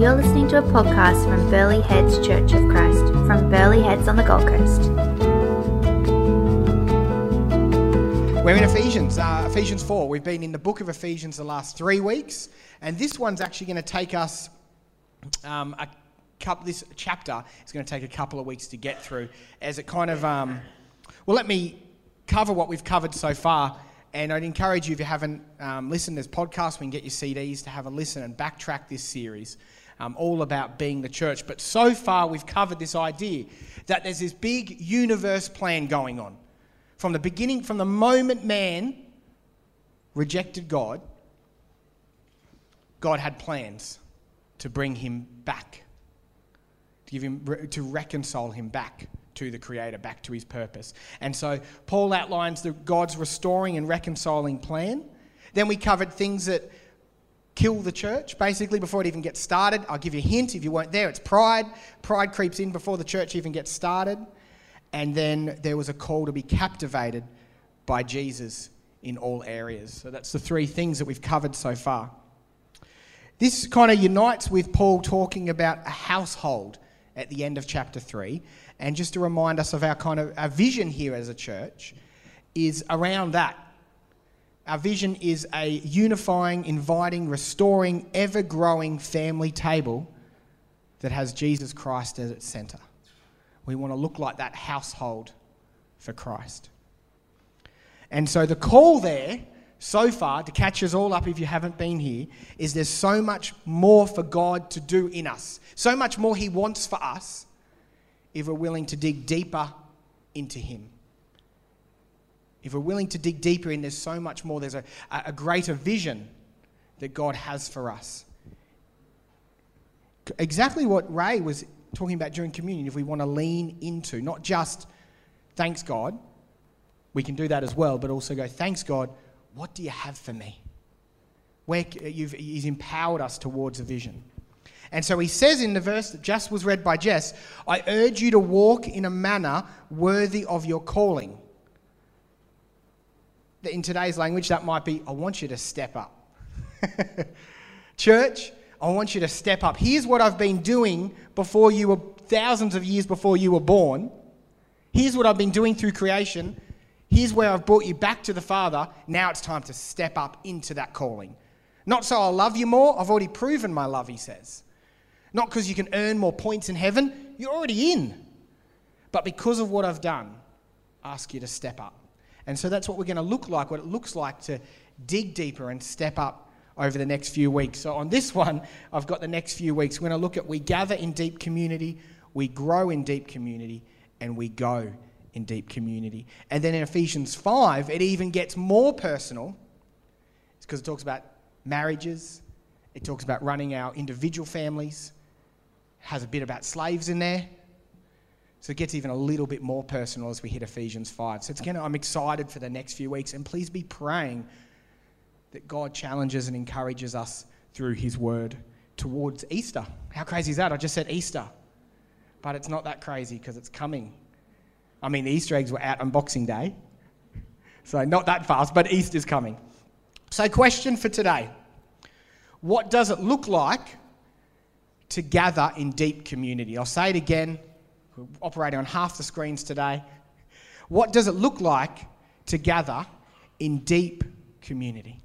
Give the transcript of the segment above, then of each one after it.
You're listening to a podcast from Burleigh Heads Church of Christ from Burleigh Heads on the Gold Coast. We're in Ephesians, uh, Ephesians 4. We've been in the book of Ephesians the last three weeks, and this one's actually going to take us um, a couple. This chapter is going to take a couple of weeks to get through, as it kind of. Um, well, let me cover what we've covered so far, and I'd encourage you if you haven't um, listened, there's podcasts we can get your CDs to have a listen and backtrack this series. Um, all about being the church. But so far, we've covered this idea that there's this big universe plan going on. From the beginning, from the moment man rejected God, God had plans to bring him back, to give him, to reconcile him back to the Creator, back to his purpose. And so Paul outlines the God's restoring and reconciling plan. Then we covered things that kill the church, basically, before it even gets started. I'll give you a hint if you weren't there. It's pride. Pride creeps in before the church even gets started. And then there was a call to be captivated by Jesus in all areas. So that's the three things that we've covered so far. This kind of unites with Paul talking about a household at the end of chapter 3. And just to remind us of our kind of our vision here as a church is around that our vision is a unifying, inviting, restoring, ever growing family table that has Jesus Christ as its center. We want to look like that household for Christ. And so the call there, so far, to catch us all up if you haven't been here, is there's so much more for God to do in us, so much more He wants for us if we're willing to dig deeper into Him. If we're willing to dig deeper in, there's so much more. There's a, a greater vision that God has for us. Exactly what Ray was talking about during communion, if we want to lean into, not just thanks God, we can do that as well, but also go, thanks God, what do you have for me? Where you've, he's empowered us towards a vision. And so he says in the verse that just was read by Jess, I urge you to walk in a manner worthy of your calling in today's language, that might be I want you to step up. Church, I want you to step up. Here's what I've been doing before you were, thousands of years before you were born. Here's what I've been doing through creation. Here's where I've brought you back to the Father. Now it's time to step up into that calling. Not so I'll love you more. I've already proven my love, he says. Not because you can earn more points in heaven. You're already in. But because of what I've done, I ask you to step up. And so that's what we're going to look like, what it looks like to dig deeper and step up over the next few weeks. So on this one, I've got the next few weeks. We're going to look at we gather in deep community, we grow in deep community, and we go in deep community. And then in Ephesians 5, it even gets more personal. It's because it talks about marriages, it talks about running our individual families, has a bit about slaves in there. So it gets even a little bit more personal as we hit Ephesians 5. So it's gonna, I'm excited for the next few weeks. And please be praying that God challenges and encourages us through his word towards Easter. How crazy is that? I just said Easter. But it's not that crazy because it's coming. I mean, the Easter eggs were out on Boxing Day. So not that fast, but Easter's coming. So, question for today What does it look like to gather in deep community? I'll say it again we're operating on half the screens today. What does it look like to gather in deep community?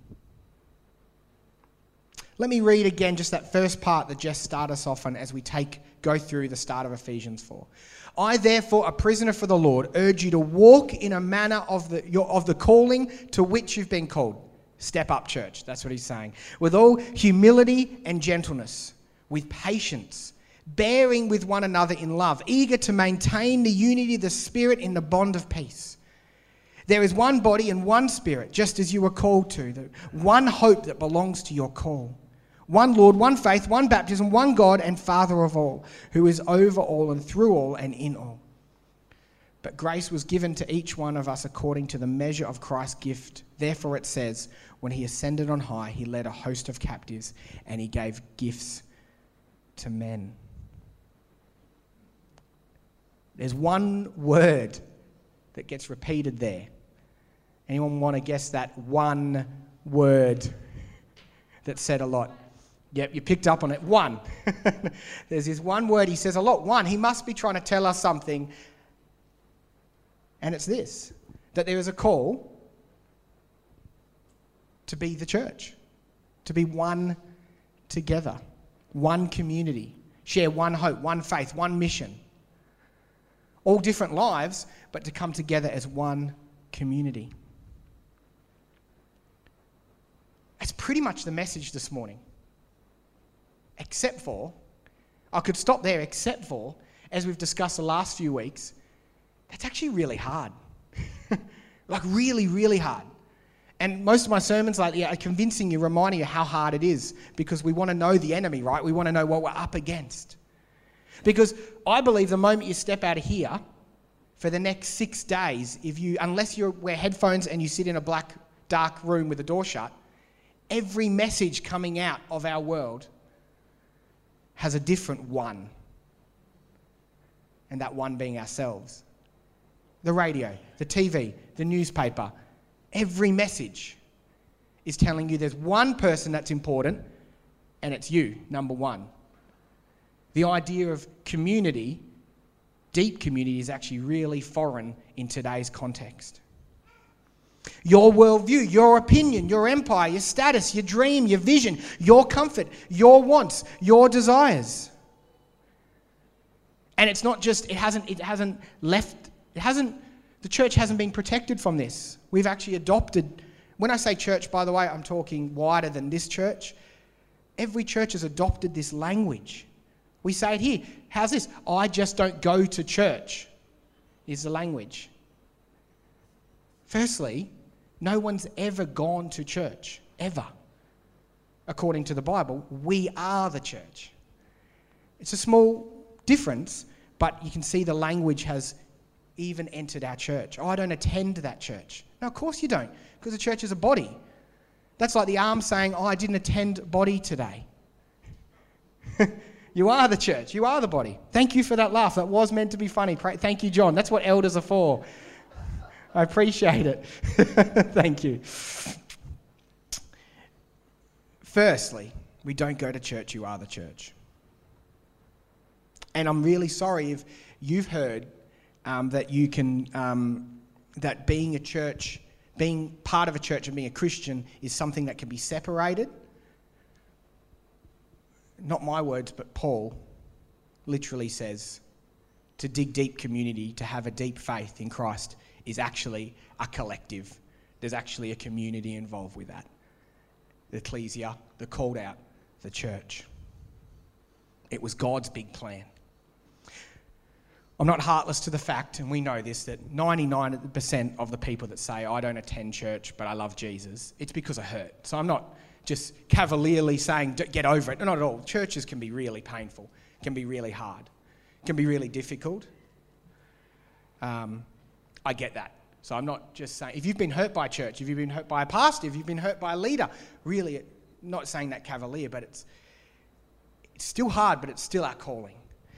Let me read again just that first part that Jess started us off on as we take go through the start of Ephesians 4. I, therefore, a prisoner for the Lord, urge you to walk in a manner of the, your, of the calling to which you've been called. Step up, church. That's what he's saying. With all humility and gentleness, with patience bearing with one another in love, eager to maintain the unity of the Spirit in the bond of peace. There is one body and one Spirit, just as you were called to, one hope that belongs to your call. One Lord, one faith, one baptism, one God and Father of all, who is over all and through all and in all. But grace was given to each one of us according to the measure of Christ's gift. Therefore, it says, when he ascended on high, he led a host of captives and he gave gifts to men. There's one word that gets repeated there. Anyone want to guess that one word that said a lot? Yep, you picked up on it. One. There's this one word he says a lot. One, he must be trying to tell us something. And it's this that there is a call to be the church, to be one together, one community, share one hope, one faith, one mission. All different lives, but to come together as one community. That's pretty much the message this morning. Except for, I could stop there, except for, as we've discussed the last few weeks, that's actually really hard. like, really, really hard. And most of my sermons lately are convincing you, reminding you how hard it is because we want to know the enemy, right? We want to know what we're up against. Because I believe the moment you step out of here, for the next six days, if you, unless you wear headphones and you sit in a black, dark room with the door shut, every message coming out of our world has a different one. And that one being ourselves. The radio, the TV, the newspaper, every message is telling you there's one person that's important, and it's you, number one. The idea of community, deep community, is actually really foreign in today's context. Your worldview, your opinion, your empire, your status, your dream, your vision, your comfort, your wants, your desires. And it's not just, it hasn't, it hasn't left, it hasn't, the church hasn't been protected from this. We've actually adopted, when I say church, by the way, I'm talking wider than this church. Every church has adopted this language. We say it here. How's this? I just don't go to church, is the language. Firstly, no one's ever gone to church, ever. According to the Bible, we are the church. It's a small difference, but you can see the language has even entered our church. Oh, I don't attend that church. No, of course you don't, because the church is a body. That's like the arm saying, Oh, I didn't attend body today. you are the church. You are the body. Thank you for that laugh. That was meant to be funny. Thank you, John. That's what elders are for. I appreciate it. Thank you. Firstly, we don't go to church, you are the church. And I'm really sorry if you've heard um, that you can, um, that being a church, being part of a church and being a Christian is something that can be separated. Not my words, but Paul literally says to dig deep community, to have a deep faith in Christ is actually a collective. There's actually a community involved with that. The ecclesia, the called out, the church. It was God's big plan. I'm not heartless to the fact, and we know this, that 99% of the people that say, I don't attend church, but I love Jesus, it's because I hurt. So I'm not just cavalierly saying, get over it. Not at all. Churches can be really painful, can be really hard, can be really difficult. Um, I get that. So I'm not just saying, if you've been hurt by church, if you've been hurt by a pastor, if you've been hurt by a leader, really, not saying that cavalier, but it's, it's still hard, but it's still our calling.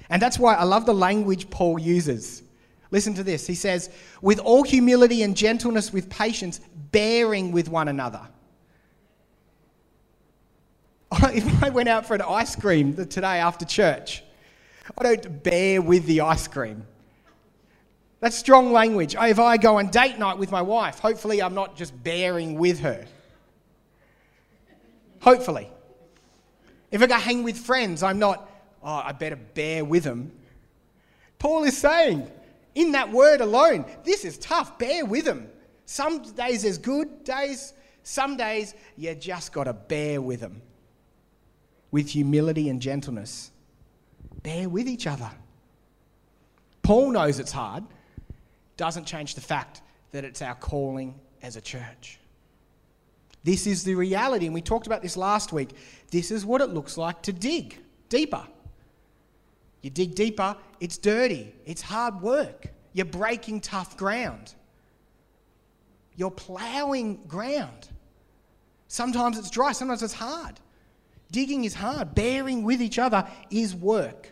And that's why I love the language Paul uses. Listen to this. He says, with all humility and gentleness, with patience, bearing with one another. If I went out for an ice cream today after church, I don't bear with the ice cream. That's strong language. If I go on date night with my wife, hopefully I'm not just bearing with her. Hopefully. If I go hang with friends, I'm not, oh, I better bear with them. Paul is saying, in that word alone, this is tough. Bear with them. Some days there's good days, some days you just got to bear with them with humility and gentleness. Bear with each other. Paul knows it's hard doesn't change the fact that it's our calling as a church. This is the reality, and we talked about this last week. This is what it looks like to dig deeper. You dig deeper, it's dirty, it's hard work. You're breaking tough ground. You're ploughing ground. Sometimes it's dry, sometimes it's hard. Digging is hard. Bearing with each other is work.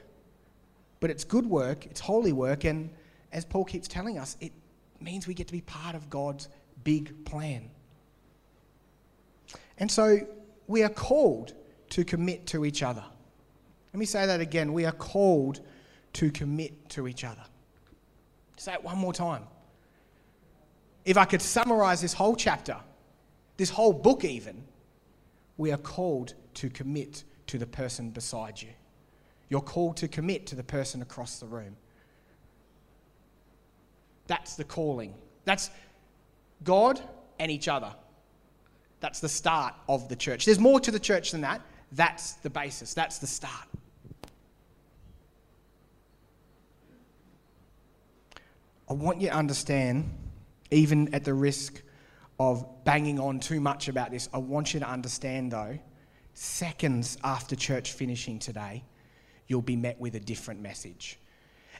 But it's good work, it's holy work, and as Paul keeps telling us, it means we get to be part of God's big plan. And so we are called to commit to each other. Let me say that again. We are called to commit to each other. Say it one more time. If I could summarize this whole chapter, this whole book, even, we are called to commit to the person beside you. You're called to commit to the person across the room. That's the calling. That's God and each other. That's the start of the church. There's more to the church than that. That's the basis, that's the start. I want you to understand, even at the risk of banging on too much about this, I want you to understand though, seconds after church finishing today, you'll be met with a different message.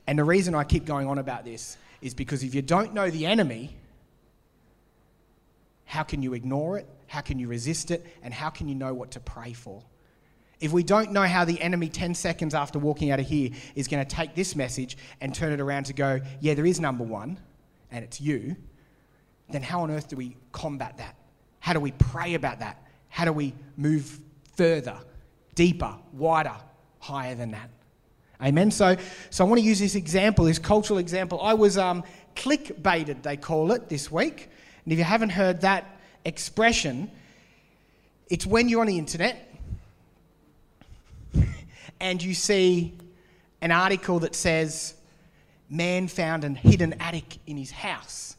And the reason I keep going on about this is because if you don't know the enemy, how can you ignore it? How can you resist it? And how can you know what to pray for? If we don't know how the enemy 10 seconds after walking out of here is going to take this message and turn it around to go, yeah, there is number one, and it's you, then how on earth do we combat that? How do we pray about that? How do we move further, deeper, wider, higher than that? Amen. So, so I want to use this example, this cultural example. I was um, clickbaited, they call it, this week. And if you haven't heard that expression, it's when you're on the internet and you see an article that says, Man found a hidden attic in his house.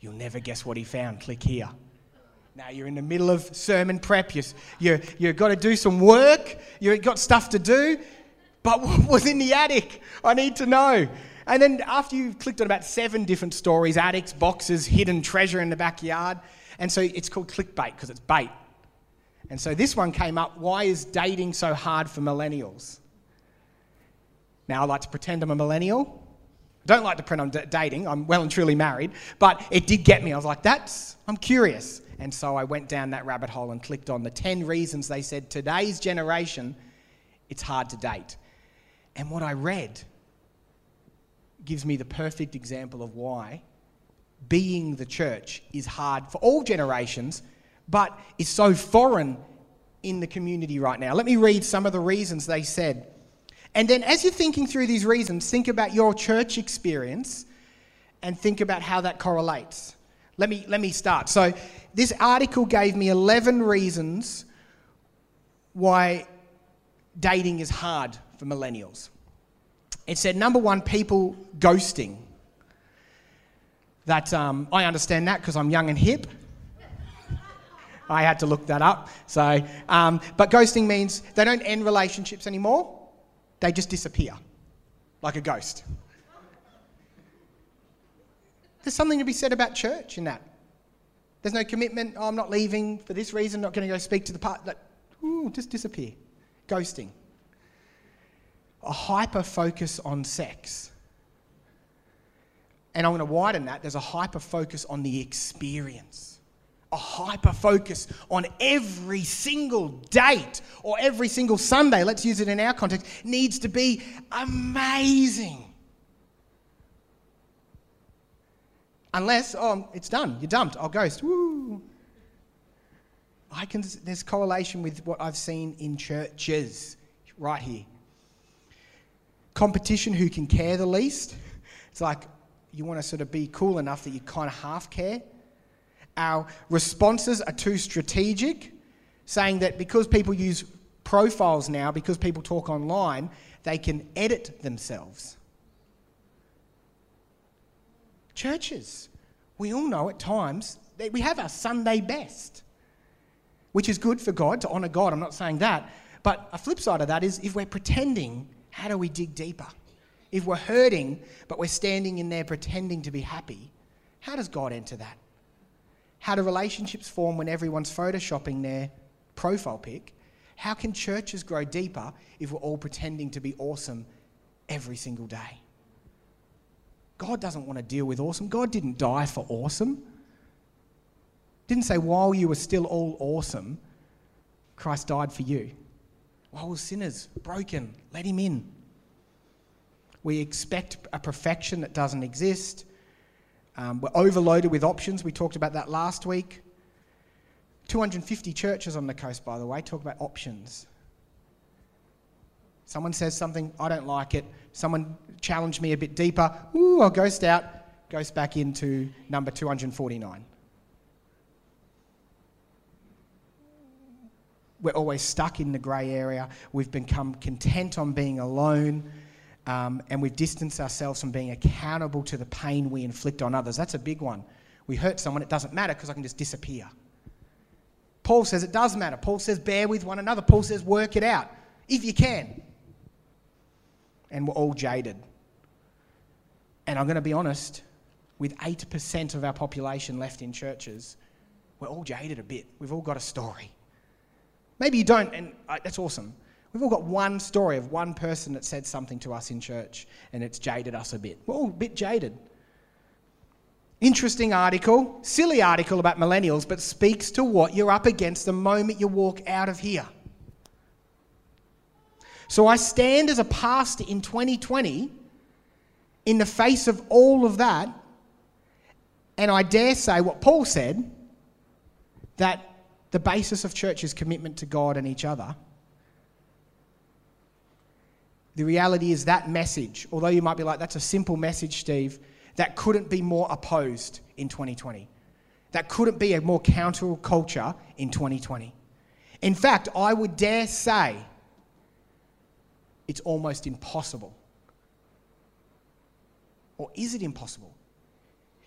You'll never guess what he found. Click here. Now you're in the middle of sermon prep. You, you, you've got to do some work. You've got stuff to do. But what was in the attic? I need to know. And then after you've clicked on about seven different stories, attics, boxes, hidden treasure in the backyard, and so it's called clickbait because it's bait. And so this one came up why is dating so hard for millennials? Now, I like to pretend I'm a millennial. I don't like to pretend I'm d- dating. I'm well and truly married. But it did get me. I was like, that's, I'm curious. And so I went down that rabbit hole and clicked on the 10 reasons they said today's generation, it's hard to date. And what I read gives me the perfect example of why being the church is hard for all generations, but is so foreign in the community right now. Let me read some of the reasons they said. And then, as you're thinking through these reasons, think about your church experience and think about how that correlates. Let me, let me start. So, this article gave me 11 reasons why dating is hard for millennials. It said, number one, people ghosting. That um, I understand that because I'm young and hip. I had to look that up. So, um, but ghosting means they don't end relationships anymore; they just disappear, like a ghost. There's something to be said about church in that. There's no commitment. Oh, I'm not leaving for this reason. Not going to go speak to the part. Like, ooh, just disappear. Ghosting. A hyper focus on sex and I'm going to widen that, there's a hyper focus on the experience. A hyper focus on every single date or every single Sunday, let's use it in our context, needs to be amazing. Unless, oh, it's done, you're dumped, I'll ghost. Woo. I can, there's correlation with what I've seen in churches right here. Competition, who can care the least. It's like, you want to sort of be cool enough that you kind of half care. Our responses are too strategic, saying that because people use profiles now, because people talk online, they can edit themselves. Churches, we all know at times that we have our Sunday best, which is good for God, to honour God. I'm not saying that. But a flip side of that is if we're pretending, how do we dig deeper? if we're hurting, but we're standing in there pretending to be happy, how does God enter that? How do relationships form when everyone's photoshopping their profile pic? How can churches grow deeper if we're all pretending to be awesome every single day? God doesn't want to deal with awesome. God didn't die for awesome. Didn't say while you were still all awesome, Christ died for you. While we're sinners, broken, let him in. We expect a perfection that doesn't exist. Um, we're overloaded with options. We talked about that last week. 250 churches on the coast, by the way, talk about options. Someone says something, I don't like it. Someone challenged me a bit deeper. Ooh, I'll ghost out. Ghost back into number 249. We're always stuck in the grey area. We've become content on being alone. Um, and we've distanced ourselves from being accountable to the pain we inflict on others. That's a big one. We hurt someone, it doesn't matter because I can just disappear. Paul says it does matter. Paul says bear with one another. Paul says work it out if you can. And we're all jaded. And I'm going to be honest, with 8% of our population left in churches, we're all jaded a bit. We've all got a story. Maybe you don't, and that's awesome. We've all got one story of one person that said something to us in church, and it's jaded us a bit. We're all a bit jaded. Interesting article, silly article about millennials, but speaks to what you're up against the moment you walk out of here. So I stand as a pastor in 2020 in the face of all of that, and I dare say what Paul said that the basis of church is commitment to God and each other. The reality is that message, although you might be like, that's a simple message, Steve, that couldn't be more opposed in 2020. That couldn't be a more counter culture in 2020. In fact, I would dare say it's almost impossible. Or is it impossible?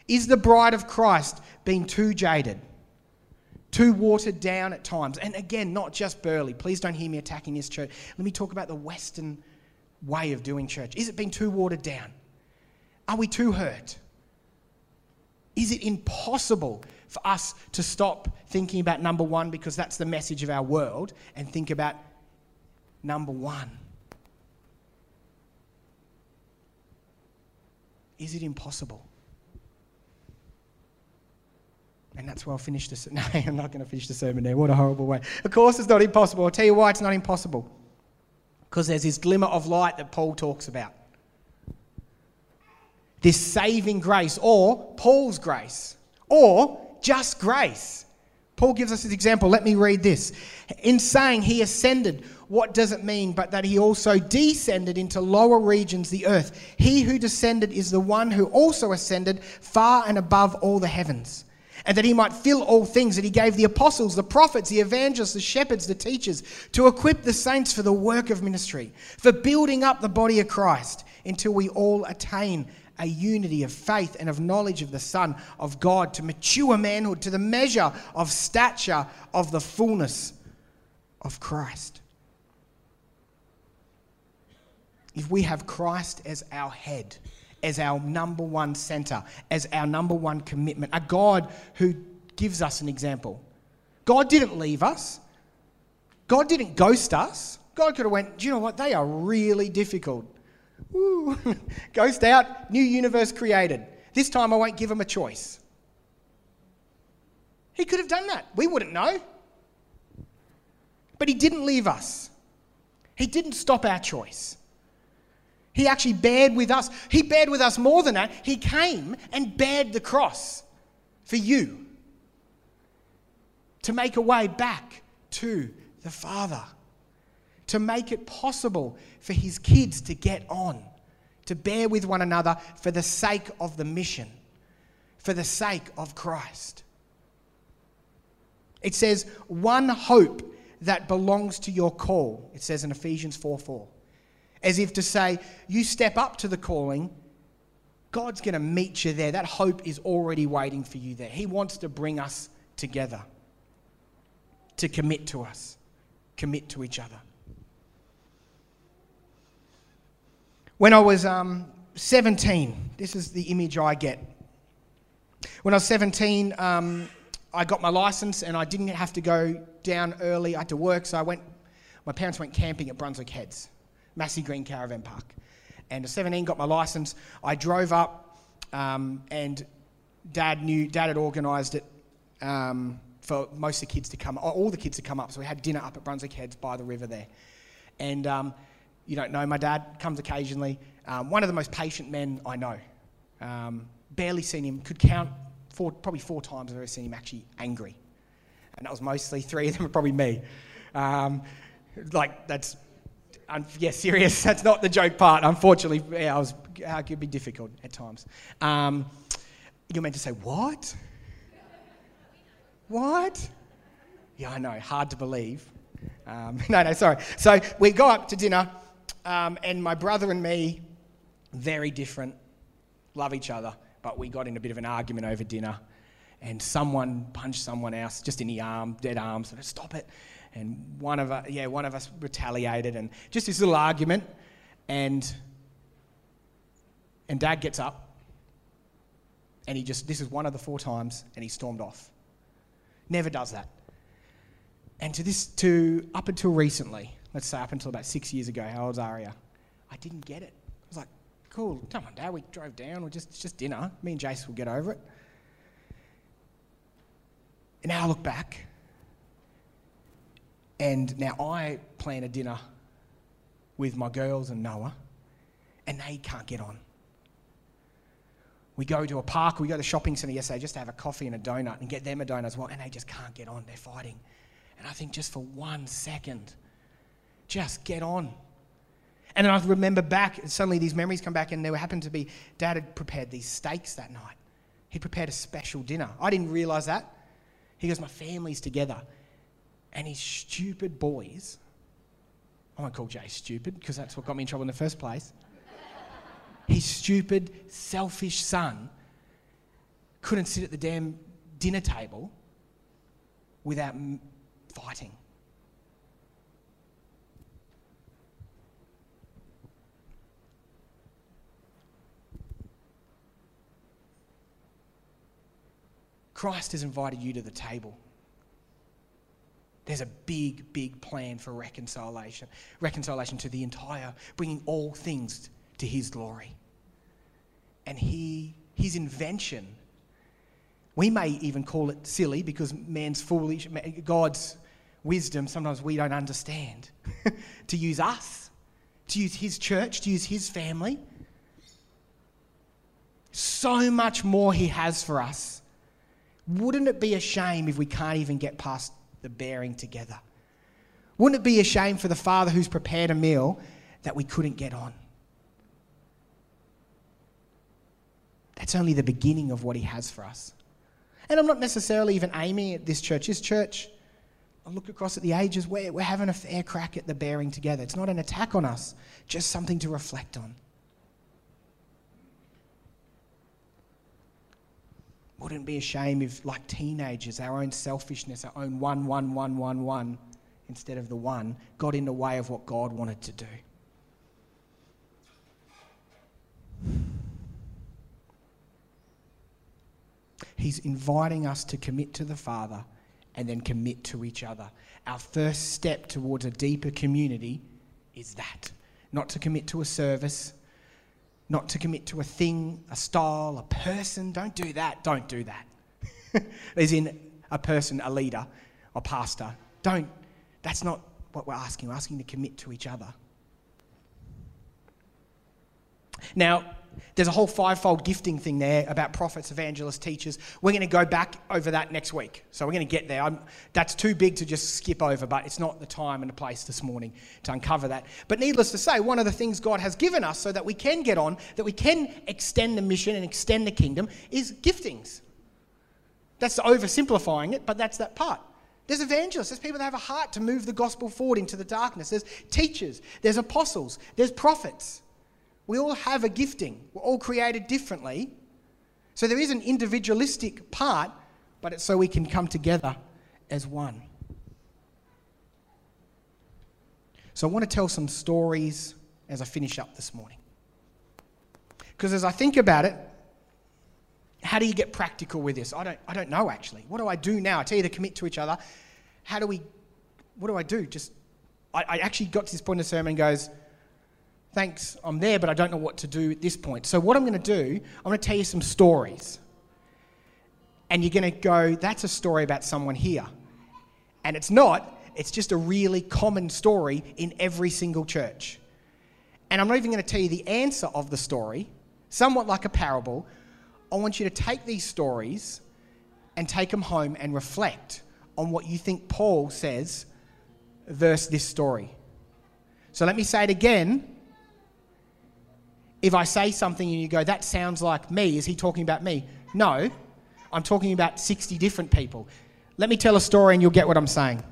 Is the bride of Christ being too jaded? too watered down at times. And again, not just Burleigh. Please don't hear me attacking this church. Let me talk about the Western way of doing church. Is it being too watered down? Are we too hurt? Is it impossible for us to stop thinking about number one because that's the message of our world and think about number one? Is it impossible? And that's where I'll finish this. No, I'm not going to finish the sermon there. What a horrible way. Of course, it's not impossible. I'll tell you why it's not impossible. Because there's this glimmer of light that Paul talks about. This saving grace, or Paul's grace, or just grace. Paul gives us an example. Let me read this. In saying he ascended, what does it mean but that he also descended into lower regions, the earth? He who descended is the one who also ascended far and above all the heavens and that he might fill all things, that he gave the apostles, the prophets, the evangelists, the shepherds, the teachers, to equip the saints for the work of ministry, for building up the body of Christ, until we all attain a unity of faith and of knowledge of the Son of God, to mature manhood, to the measure of stature of the fullness of Christ. If we have Christ as our head, as our number one center, as our number one commitment, a God who gives us an example. God didn't leave us, God didn't ghost us. God could have went, do you know what? They are really difficult. Woo. Ghost out, new universe created. This time I won't give him a choice. He could have done that. We wouldn't know. But he didn't leave us. He didn't stop our choice. He actually bared with us. He bared with us more than that. He came and bared the cross for you to make a way back to the Father, to make it possible for his kids to get on, to bear with one another for the sake of the mission, for the sake of Christ. It says, one hope that belongs to your call. It says in Ephesians 4 4 as if to say, you step up to the calling, God's going to meet you there. That hope is already waiting for you there. He wants to bring us together, to commit to us, commit to each other. When I was um, 17, this is the image I get. When I was 17, um, I got my license and I didn't have to go down early. I had to work, so I went. My parents went camping at Brunswick Heads. Massey Greene Caravan Park. And at 17, got my license. I drove up, um, and Dad knew, Dad had organised it um, for most of the kids to come, all the kids to come up. So we had dinner up at Brunswick Heads by the river there. And um, you don't know, my dad comes occasionally. Um, one of the most patient men I know. Um, barely seen him, could count four, probably four times I've ever seen him actually angry. And that was mostly three of them, were probably me. Um, like, that's Um, yeah, serious. That's not the joke part. Unfortunately, yeah, I was. Uh, it could be difficult at times. Um, you're meant to say what? What? Yeah, I know. Hard to believe. Um, no, no, sorry. So we go up to dinner, um, and my brother and me, very different, love each other, but we got in a bit of an argument over dinner, and someone punched someone else just in the arm, dead arm. So stop it. And one of us, yeah, one of us retaliated, and just this little argument, and and Dad gets up, and he just this is one of the four times, and he stormed off. Never does that. And to this, to up until recently, let's say up until about six years ago, how old's Aria? I didn't get it. I was like, cool, come on, Dad, we drove down, we just, it's just dinner. Me and Jace will get over it. And now I look back, and now I plan a dinner with my girls and Noah, and they can't get on. We go to a park, we go to the shopping centre yesterday just to have a coffee and a donut and get them a donut as well, and they just can't get on. They're fighting. And I think just for one second, just get on. And then I remember back, suddenly these memories come back, and there happened to be, Dad had prepared these steaks that night. He prepared a special dinner. I didn't realize that. He goes, My family's together. And his stupid boys, I won't call Jay stupid because that's what got me in trouble in the first place. his stupid, selfish son couldn't sit at the damn dinner table without fighting. Christ has invited you to the table. There's a big, big plan for reconciliation, reconciliation to the entire, bringing all things to His glory. And He, His invention, we may even call it silly because man's foolish, God's wisdom sometimes we don't understand. to use us, to use His church, to use His family. So much more He has for us. Wouldn't it be a shame if we can't even get past the bearing together? Wouldn't it be a shame for the Father who's prepared a meal that we couldn't get on? That's only the beginning of what He has for us. And I'm not necessarily even aiming at this church. This church I look across at the ages, we're, we're having a fair crack at the bearing together. It's not an attack on us, just something to reflect on. Wouldn't be a shame if, like teenagers, our own selfishness, our own one, one, one, one, one, instead of the one, got in the way of what God wanted to do? He's inviting us to commit to the Father and then commit to each other. Our first step towards a deeper community is that. Not to commit to a service, not to commit to a thing, a style, a person. Don't do that. Don't do that. As in a person, a leader, a pastor. Don't. That's not what we're asking. We're asking to commit to each other. Now, there's a whole fivefold gifting thing there about prophets, evangelists, teachers. We're going to go back over that next week. So we're going to get there. I'm, that's too big to just skip over, but it's not the time and the place this morning to uncover that. But needless to say, one of the things God has given us so that we can get on, that we can extend the mission and extend the kingdom, is giftings. That's oversimplifying it, but that's that part. There's evangelists, there's people that have a heart to move the gospel forward into the darkness. There's teachers, there's apostles, there's prophets. We all have a gifting. We're all created differently. So there is an individualistic part, but it's so we can come together as one. So I want to tell some stories as I finish up this morning. Because as I think about it, how do you get practical with this? I don't, I don't know actually. What do I do now? I tell you to commit to each other. How do we, what do I do? Just, I, I actually got to this point in the sermon and goes, thanks, I'm there, but I don't know what to do at this point. So, what I'm going to do, I'm going to tell you some stories. And you're going to go, that's a story about someone here. And it's not, it's just a really common story in every single church. And I'm not even going to tell you the answer of the story, somewhat like a parable. I want you to take these stories and take them home and reflect on what you think Paul says versus this story. So let me say it again. If I say something and you go, that sounds like me, is he talking about me? No, I'm talking about 60 different people. Let me tell a story and you'll get what I'm saying.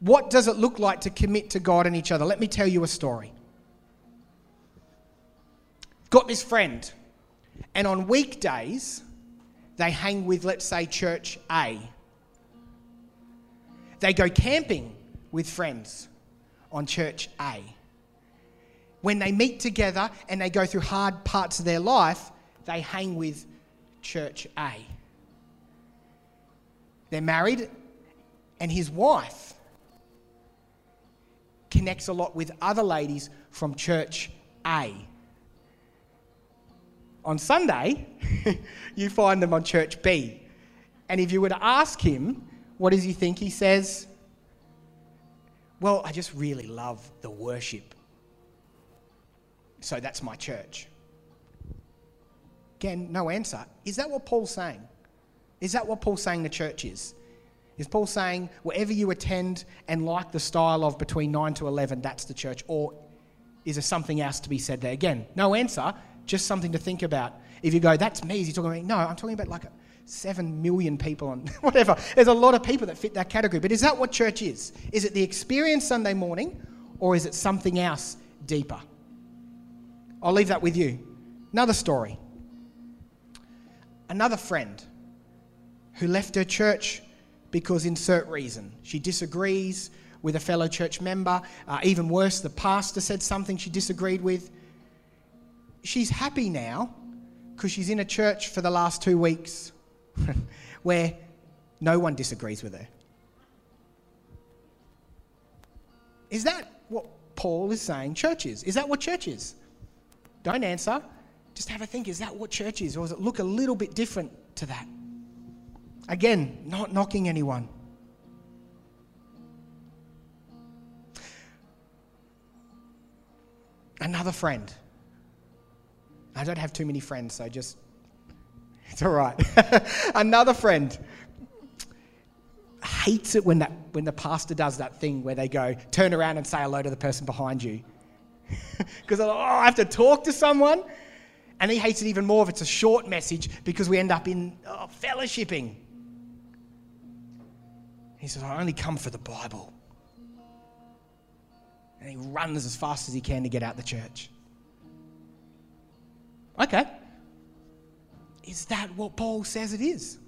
What does it look like to commit to God and each other? Let me tell you a story. Got this friend, and on weekdays, they hang with, let's say, church A. They go camping with friends on church A. When they meet together and they go through hard parts of their life, they hang with church A. They're married, and his wife connects a lot with other ladies from church A. On Sunday, you find them on church B. And if you were to ask him, what does he think? He says, Well, I just really love the worship. So that's my church. Again, no answer. Is that what Paul's saying? Is that what Paul's saying the church is? Is Paul saying wherever you attend and like the style of between 9 to 11, that's the church? Or is there something else to be said there? Again, no answer, just something to think about. If you go, that's me, is he talking about me? No, I'm talking about like 7 million people and whatever. There's a lot of people that fit that category. But is that what church is? Is it the experience Sunday morning or is it something else deeper? I'll leave that with you. Another story. Another friend who left her church because insert reason. She disagrees with a fellow church member. Uh, even worse, the pastor said something she disagreed with. She's happy now because she's in a church for the last two weeks where no one disagrees with her. Is that what Paul is saying church is? Is that what church is? Don't answer. Just have a think. Is that what church is? Or does it look a little bit different to that? Again, not knocking anyone. Another friend. I don't have too many friends, so just, it's all right. Another friend hates it when, that, when the pastor does that thing where they go, turn around and say hello to the person behind you. Because oh, I have to talk to someone. And he hates it even more if it's a short message because we end up in oh, fellowshipping. He says, I only come for the Bible. And he runs as fast as he can to get out the church. Okay. Is that what Paul says it is?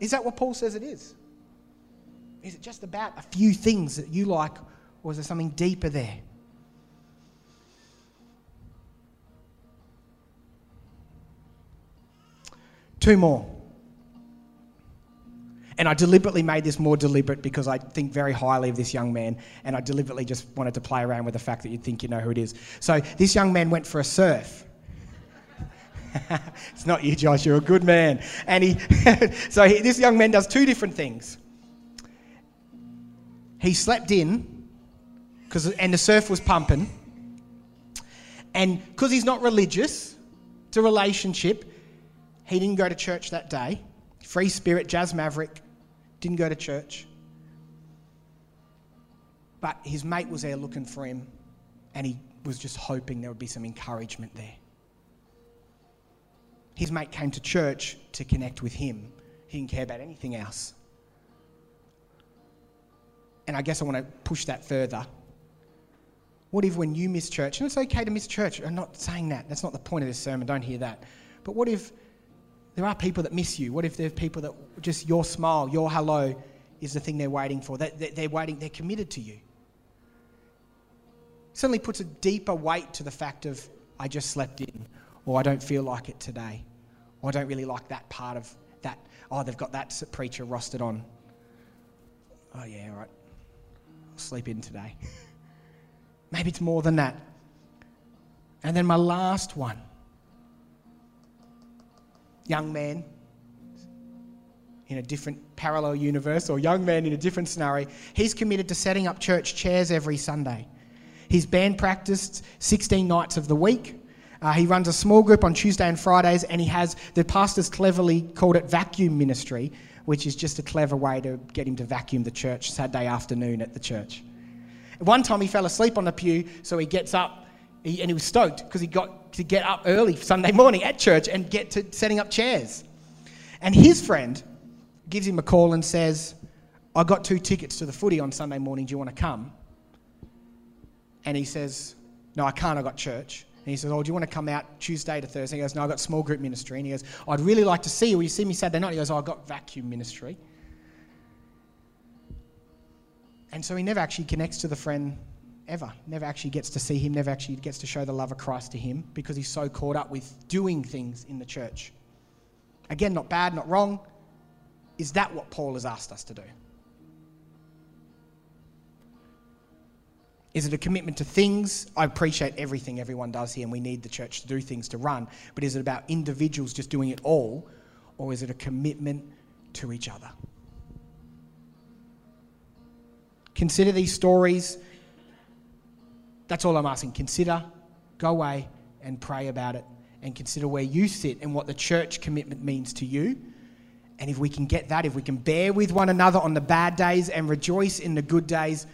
Is that what Paul says it is? Is it just about a few things that you like, or is there something deeper there? Two more. And I deliberately made this more deliberate because I think very highly of this young man, and I deliberately just wanted to play around with the fact that you'd think you know who it is. So this young man went for a surf. it's not you, Josh. You're a good man. And he, so he, this young man does two different things. He slept in, because and the surf was pumping. And because he's not religious, it's a relationship. He didn't go to church that day. Free spirit, jazz maverick didn't go to church. But his mate was there looking for him, and he was just hoping there would be some encouragement there. His mate came to church to connect with him. He didn't care about anything else. And I guess I want to push that further. What if when you miss church, and it's okay to miss church, I'm not saying that, that's not the point of this sermon, don't hear that. But what if there are people that miss you. What if there are people that just your smile, your hello is the thing they're waiting for? They're waiting, they're committed to you. Suddenly puts a deeper weight to the fact of, I just slept in, or I don't feel like it today, or I don't really like that part of that. Oh, they've got that preacher rostered on. Oh, yeah, all right. I'll sleep in today. Maybe it's more than that. And then my last one young man in a different parallel universe or young man in a different scenario, he's committed to setting up church chairs every Sunday. He's band practiced 16 nights of the week. Uh, he runs a small group on Tuesday and Fridays, and he has the pastors cleverly called it vacuum ministry, which is just a clever way to get him to vacuum the church Saturday afternoon at the church. One time he fell asleep on the pew, so he gets up he, and he was stoked because he got to get up early Sunday morning at church and get to setting up chairs. And his friend gives him a call and says, I got two tickets to the footy on Sunday morning. Do you want to come? And he says, No, I can't. I got church. And he says, Oh, do you want to come out Tuesday to Thursday? He goes, No, I've got small group ministry. And he goes, I'd really like to see you. Will you see me Saturday night? He goes, Oh, I've got vacuum ministry. And so he never actually connects to the friend ever. Never actually gets to see him, never actually gets to show the love of Christ to him because he's so caught up with doing things in the church. Again, not bad, not wrong. Is that what Paul has asked us to do? Is it a commitment to things? I appreciate everything everyone does here, and we need the church to do things to run. But is it about individuals just doing it all, or is it a commitment to each other? Consider these stories. That's all I'm asking. Consider, go away and pray about it, and consider where you sit and what the church commitment means to you. And if we can get that, if we can bear with one another on the bad days and rejoice in the good days,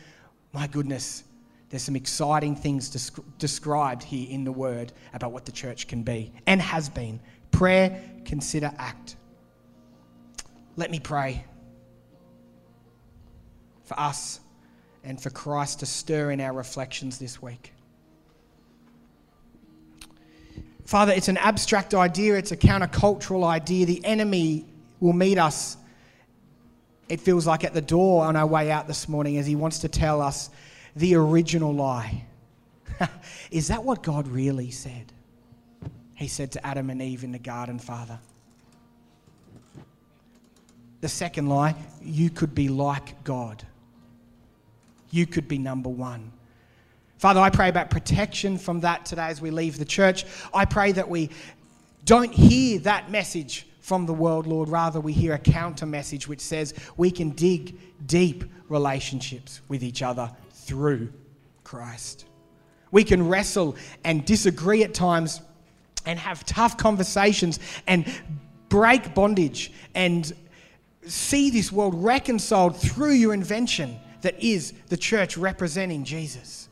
my goodness, there's some exciting things desc- described here in the Word about what the church can be and has been. Prayer, consider, act. Let me pray for us and for Christ to stir in our reflections this week. Father, it's an abstract idea, it's a countercultural idea. The enemy will meet us, it feels like, at the door on our way out this morning as he wants to tell us the original lie. Is that what God really said? He said to Adam and Eve in the garden, Father. The second lie, you could be like God. You could be number one. Father, I pray about protection from that today as we leave the church. I pray that we don't hear that message from the world, Lord. Rather, we hear a counter message which says we can dig deep relationships with each other through Christ. We can wrestle and disagree at times and have tough conversations and break bondage and see this world reconciled through your invention that is the church representing Jesus.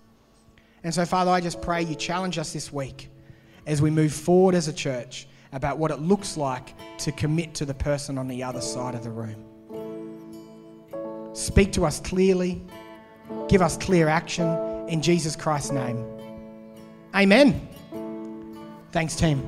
And so, Father, I just pray you challenge us this week as we move forward as a church about what it looks like to commit to the person on the other side of the room. Speak to us clearly Give us clear action in Jesus Christ's name. Amen. Thanks, team.